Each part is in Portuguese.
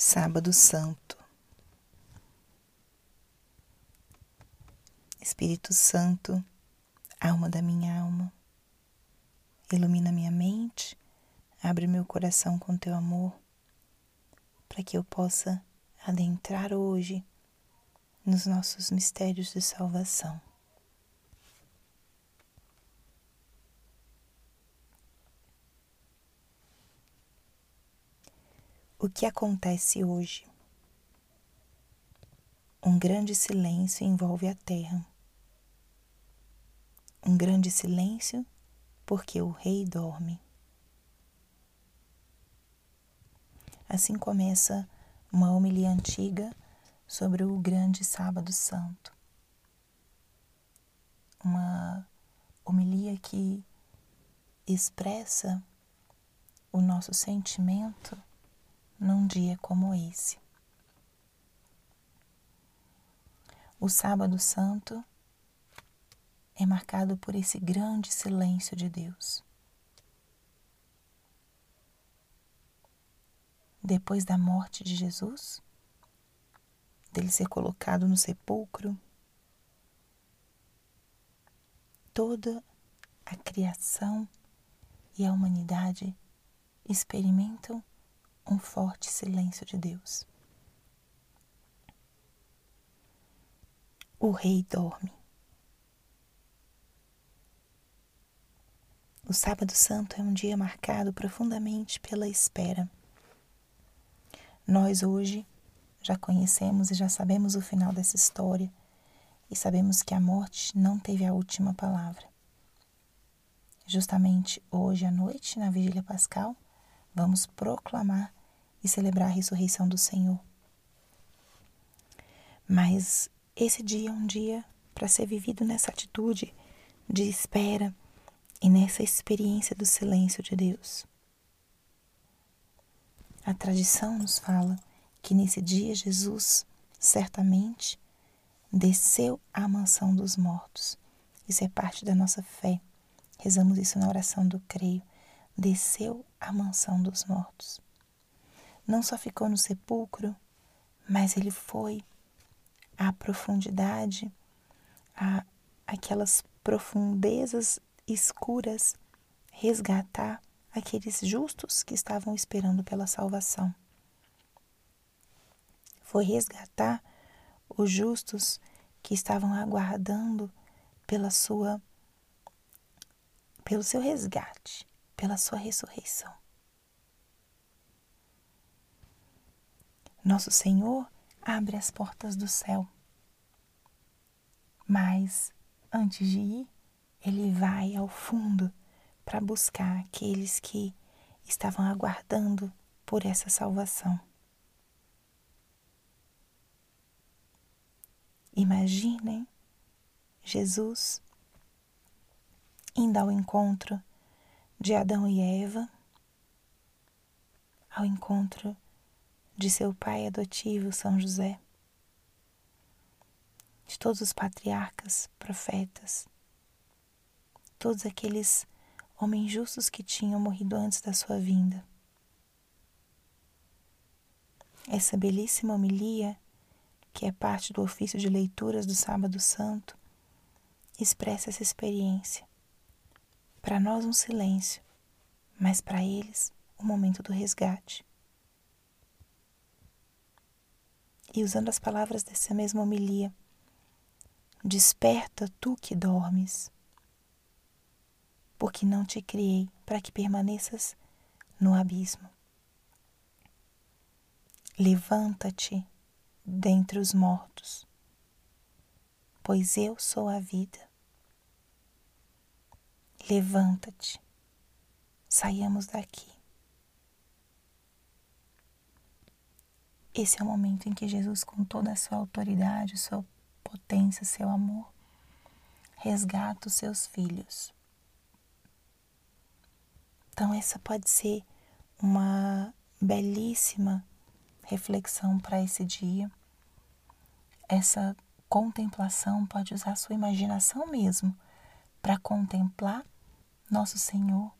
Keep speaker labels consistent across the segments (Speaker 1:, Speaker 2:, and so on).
Speaker 1: Sábado Santo. Espírito Santo, alma da minha alma, ilumina minha mente, abre meu coração com teu amor, para que eu possa adentrar hoje nos nossos mistérios de salvação. O que acontece hoje? Um grande silêncio envolve a terra. Um grande silêncio porque o rei dorme. Assim começa uma homilia antiga sobre o grande Sábado Santo. Uma homilia que expressa o nosso sentimento num dia como esse. O Sábado Santo é marcado por esse grande silêncio de Deus. Depois da morte de Jesus, dele ser colocado no sepulcro, toda a criação e a humanidade experimentam um forte silêncio de Deus. O rei dorme. O Sábado Santo é um dia marcado profundamente pela espera. Nós hoje já conhecemos e já sabemos o final dessa história e sabemos que a morte não teve a última palavra. Justamente hoje à noite, na Vigília Pascal, vamos proclamar e celebrar a ressurreição do Senhor. Mas esse dia é um dia para ser vivido nessa atitude de espera e nessa experiência do silêncio de Deus. A tradição nos fala que nesse dia Jesus certamente desceu à mansão dos mortos. Isso é parte da nossa fé. Rezamos isso na oração do creio. Desceu à mansão dos mortos não só ficou no sepulcro, mas ele foi à profundidade, a aquelas profundezas escuras, resgatar aqueles justos que estavam esperando pela salvação. Foi resgatar os justos que estavam aguardando pela sua pelo seu resgate, pela sua ressurreição. Nosso Senhor abre as portas do céu. Mas, antes de ir, ele vai ao fundo para buscar aqueles que estavam aguardando por essa salvação. Imaginem Jesus indo ao encontro de Adão e Eva, ao encontro de seu pai adotivo São José, de todos os patriarcas, profetas, todos aqueles homens justos que tinham morrido antes da sua vinda. Essa belíssima homilia, que é parte do ofício de leituras do Sábado Santo, expressa essa experiência. Para nós, um silêncio, mas para eles, o momento do resgate. E usando as palavras dessa mesma homilia, desperta tu que dormes, porque não te criei para que permaneças no abismo. Levanta-te dentre os mortos, pois eu sou a vida. Levanta-te, saiamos daqui. Esse é o momento em que Jesus, com toda a sua autoridade, sua potência, seu amor, resgata os seus filhos. Então, essa pode ser uma belíssima reflexão para esse dia. Essa contemplação pode usar sua imaginação mesmo para contemplar nosso Senhor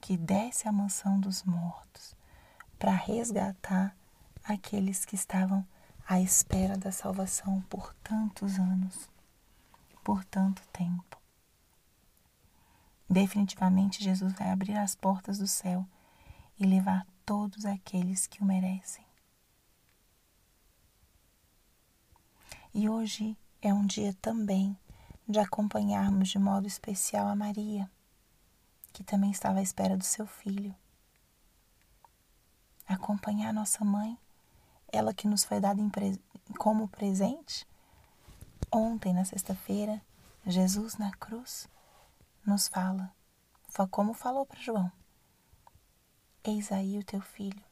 Speaker 1: que desce à mansão dos mortos, para resgatar aqueles que estavam à espera da salvação por tantos anos, por tanto tempo. Definitivamente, Jesus vai abrir as portas do céu e levar todos aqueles que o merecem. E hoje é um dia também de acompanharmos de modo especial a Maria, que também estava à espera do seu filho. Acompanhar nossa mãe, ela que nos foi dada como presente. Ontem, na sexta-feira, Jesus na cruz nos fala, como falou para João: Eis aí o teu filho.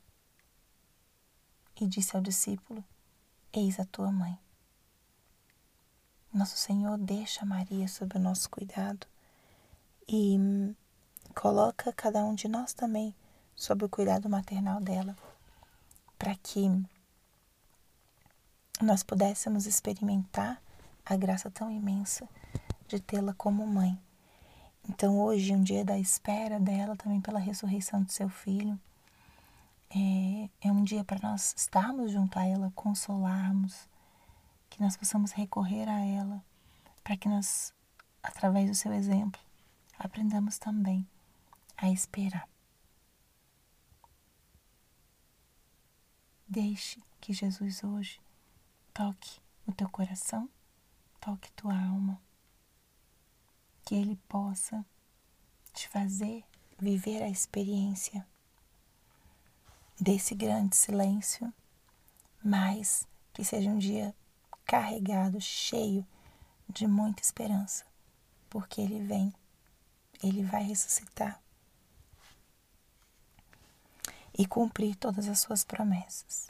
Speaker 1: E disse ao discípulo: Eis a tua mãe. Nosso Senhor deixa Maria sob o nosso cuidado e coloca cada um de nós também sob o cuidado maternal dela, para que nós pudéssemos experimentar a graça tão imensa de tê-la como mãe. Então, hoje, um dia da espera dela, também pela ressurreição do seu filho, é, é um dia para nós estarmos junto a ela, consolarmos, que nós possamos recorrer a ela, para que nós, através do seu exemplo, aprendamos também a esperar. Deixe que Jesus hoje toque o teu coração, toque tua alma, que Ele possa te fazer viver a experiência desse grande silêncio, mas que seja um dia carregado, cheio de muita esperança, porque Ele vem, Ele vai ressuscitar e cumprir todas as suas promessas.